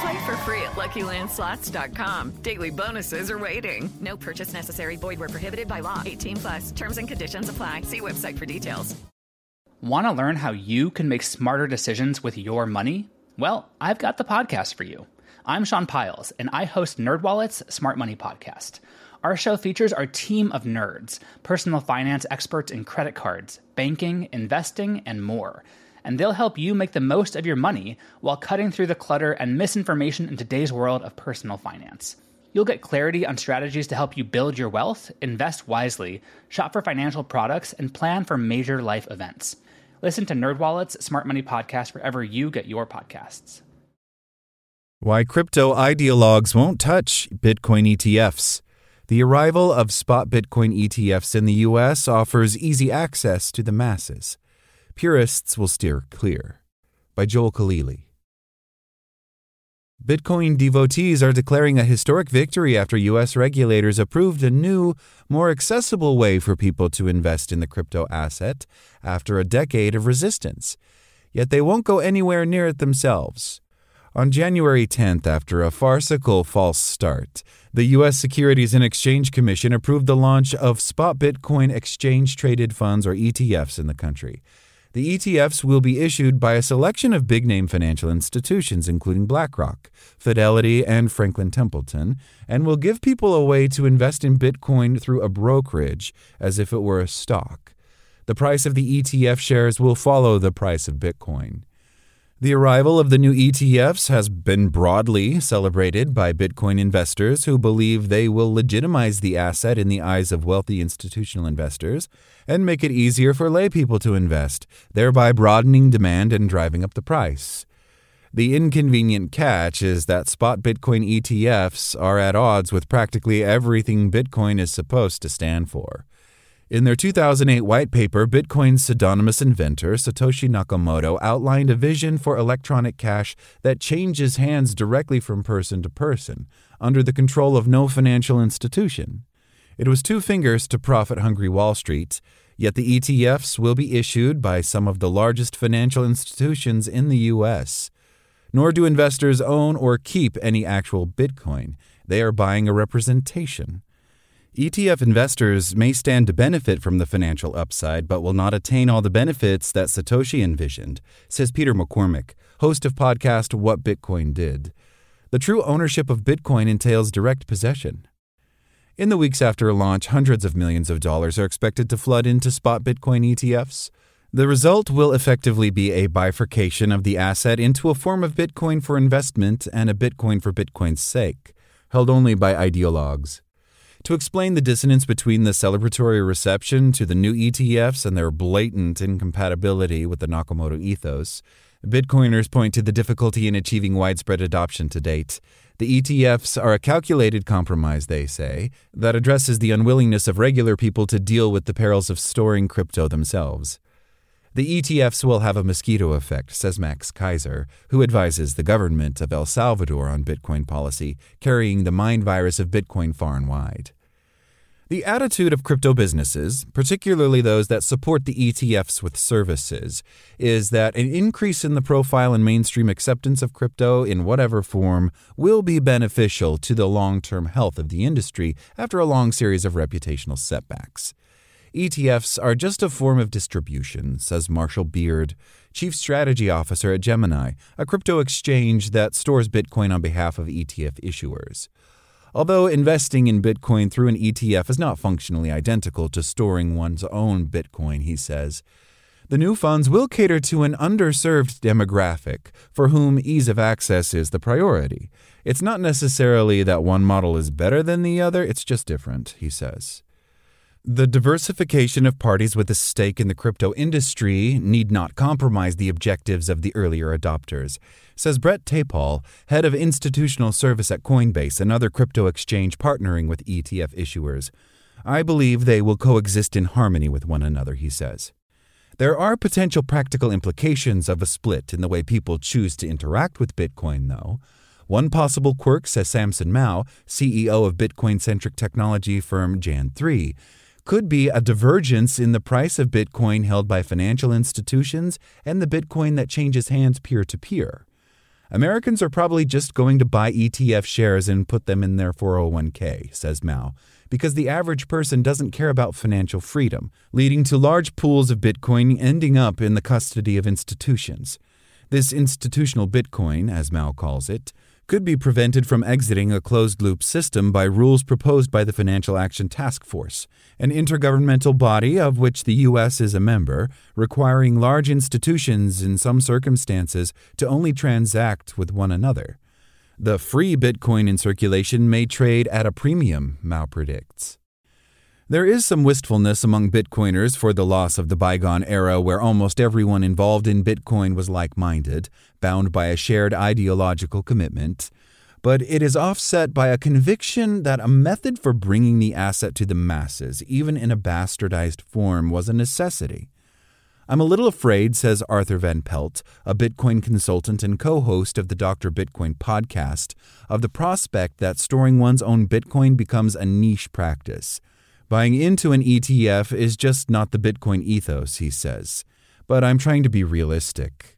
Play for free at LuckyLandSlots.com. Daily bonuses are waiting. No purchase necessary. Void where prohibited by law. 18 plus. Terms and conditions apply. See website for details. Want to learn how you can make smarter decisions with your money? Well, I've got the podcast for you. I'm Sean Pyles, and I host NerdWallet's Smart Money Podcast. Our show features our team of nerds, personal finance experts in credit cards, banking, investing, and more – and they'll help you make the most of your money while cutting through the clutter and misinformation in today's world of personal finance. You'll get clarity on strategies to help you build your wealth, invest wisely, shop for financial products, and plan for major life events. Listen to NerdWallet's Smart Money Podcast wherever you get your podcasts. Why crypto ideologues won't touch Bitcoin ETFs. The arrival of spot Bitcoin ETFs in the US offers easy access to the masses. Purists will steer clear. By Joel Khalili. Bitcoin devotees are declaring a historic victory after U.S. regulators approved a new, more accessible way for people to invest in the crypto asset after a decade of resistance. Yet they won't go anywhere near it themselves. On January 10th, after a farcical false start, the U.S. Securities and Exchange Commission approved the launch of spot Bitcoin exchange traded funds, or ETFs, in the country. The ETFs will be issued by a selection of big name financial institutions, including BlackRock, Fidelity, and Franklin Templeton, and will give people a way to invest in Bitcoin through a brokerage as if it were a stock. The price of the ETF shares will follow the price of Bitcoin. The arrival of the new ETFs has been broadly celebrated by Bitcoin investors who believe they will legitimize the asset in the eyes of wealthy institutional investors and make it easier for laypeople to invest, thereby broadening demand and driving up the price. The inconvenient catch is that spot Bitcoin ETFs are at odds with practically everything Bitcoin is supposed to stand for. In their 2008 white paper, Bitcoin's pseudonymous inventor, Satoshi Nakamoto, outlined a vision for electronic cash that changes hands directly from person to person, under the control of no financial institution. It was two fingers to profit hungry Wall Street, yet the ETFs will be issued by some of the largest financial institutions in the U.S. Nor do investors own or keep any actual Bitcoin, they are buying a representation. ETF investors may stand to benefit from the financial upside, but will not attain all the benefits that Satoshi envisioned, says Peter McCormack, host of podcast What Bitcoin Did. The true ownership of Bitcoin entails direct possession. In the weeks after launch, hundreds of millions of dollars are expected to flood into spot Bitcoin ETFs. The result will effectively be a bifurcation of the asset into a form of Bitcoin for investment and a Bitcoin for Bitcoin's sake, held only by ideologues. To explain the dissonance between the celebratory reception to the new ETFs and their blatant incompatibility with the Nakamoto ethos, Bitcoiners point to the difficulty in achieving widespread adoption to date. The ETFs are a calculated compromise, they say, that addresses the unwillingness of regular people to deal with the perils of storing crypto themselves. The ETFs will have a mosquito effect, says Max Keiser, who advises the government of El Salvador on Bitcoin policy, carrying the mind virus of Bitcoin far and wide. The attitude of crypto businesses, particularly those that support the ETFs with services, is that an increase in the profile and mainstream acceptance of crypto in whatever form will be beneficial to the long term health of the industry after a long series of reputational setbacks. ETFs are just a form of distribution, says Marshall Beard, Chief Strategy Officer at Gemini, a crypto exchange that stores Bitcoin on behalf of ETF issuers. Although investing in Bitcoin through an ETF is not functionally identical to storing one's own Bitcoin, he says, the new funds will cater to an underserved demographic for whom ease of access is the priority. It's not necessarily that one model is better than the other, it's just different, he says. The diversification of parties with a stake in the crypto industry need not compromise the objectives of the earlier adopters, says Brett Tejpaul, head of institutional service at Coinbase, another crypto exchange partnering with ETF issuers. I believe they will coexist in harmony with one another, he says. There are potential practical implications of a split in the way people choose to interact with Bitcoin, though. One possible quirk, says Samson Mow, CEO of Bitcoin centric technology firm Jan3, could be a divergence in the price of Bitcoin held by financial institutions and the Bitcoin that changes hands peer to peer. Americans are probably just going to buy ETF shares and put them in their 401k, says Mow, because the average person doesn't care about financial freedom, leading to large pools of Bitcoin ending up in the custody of institutions. This institutional Bitcoin, as Mow calls it, could be prevented from exiting a closed loop system by rules proposed by the Financial Action Task Force, an intergovernmental body of which the U.S. is a member, requiring large institutions in some circumstances to only transact with one another. The free Bitcoin in circulation may trade at a premium, Mow predicts. There is some wistfulness among Bitcoiners for the loss of the bygone era where almost everyone involved in Bitcoin was like minded, bound by a shared ideological commitment. But it is offset by a conviction that a method for bringing the asset to the masses, even in a bastardized form, was a necessity. I'm a little afraid, says Arthur Van Pelt, a Bitcoin consultant and co host of the Dr. Bitcoin podcast, of the prospect that storing one's own Bitcoin becomes a niche practice. Buying into an ETF is just not the Bitcoin ethos, he says. But I'm trying to be realistic.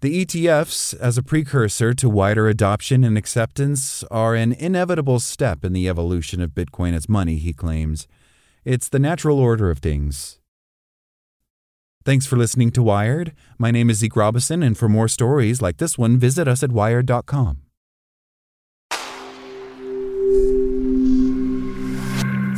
The ETFs, as a precursor to wider adoption and acceptance, are an inevitable step in the evolution of Bitcoin as money, he claims. It's the natural order of things. Thanks for listening to Wired. My name is Zeke Robison, and for more stories like this one, visit us at wired.com.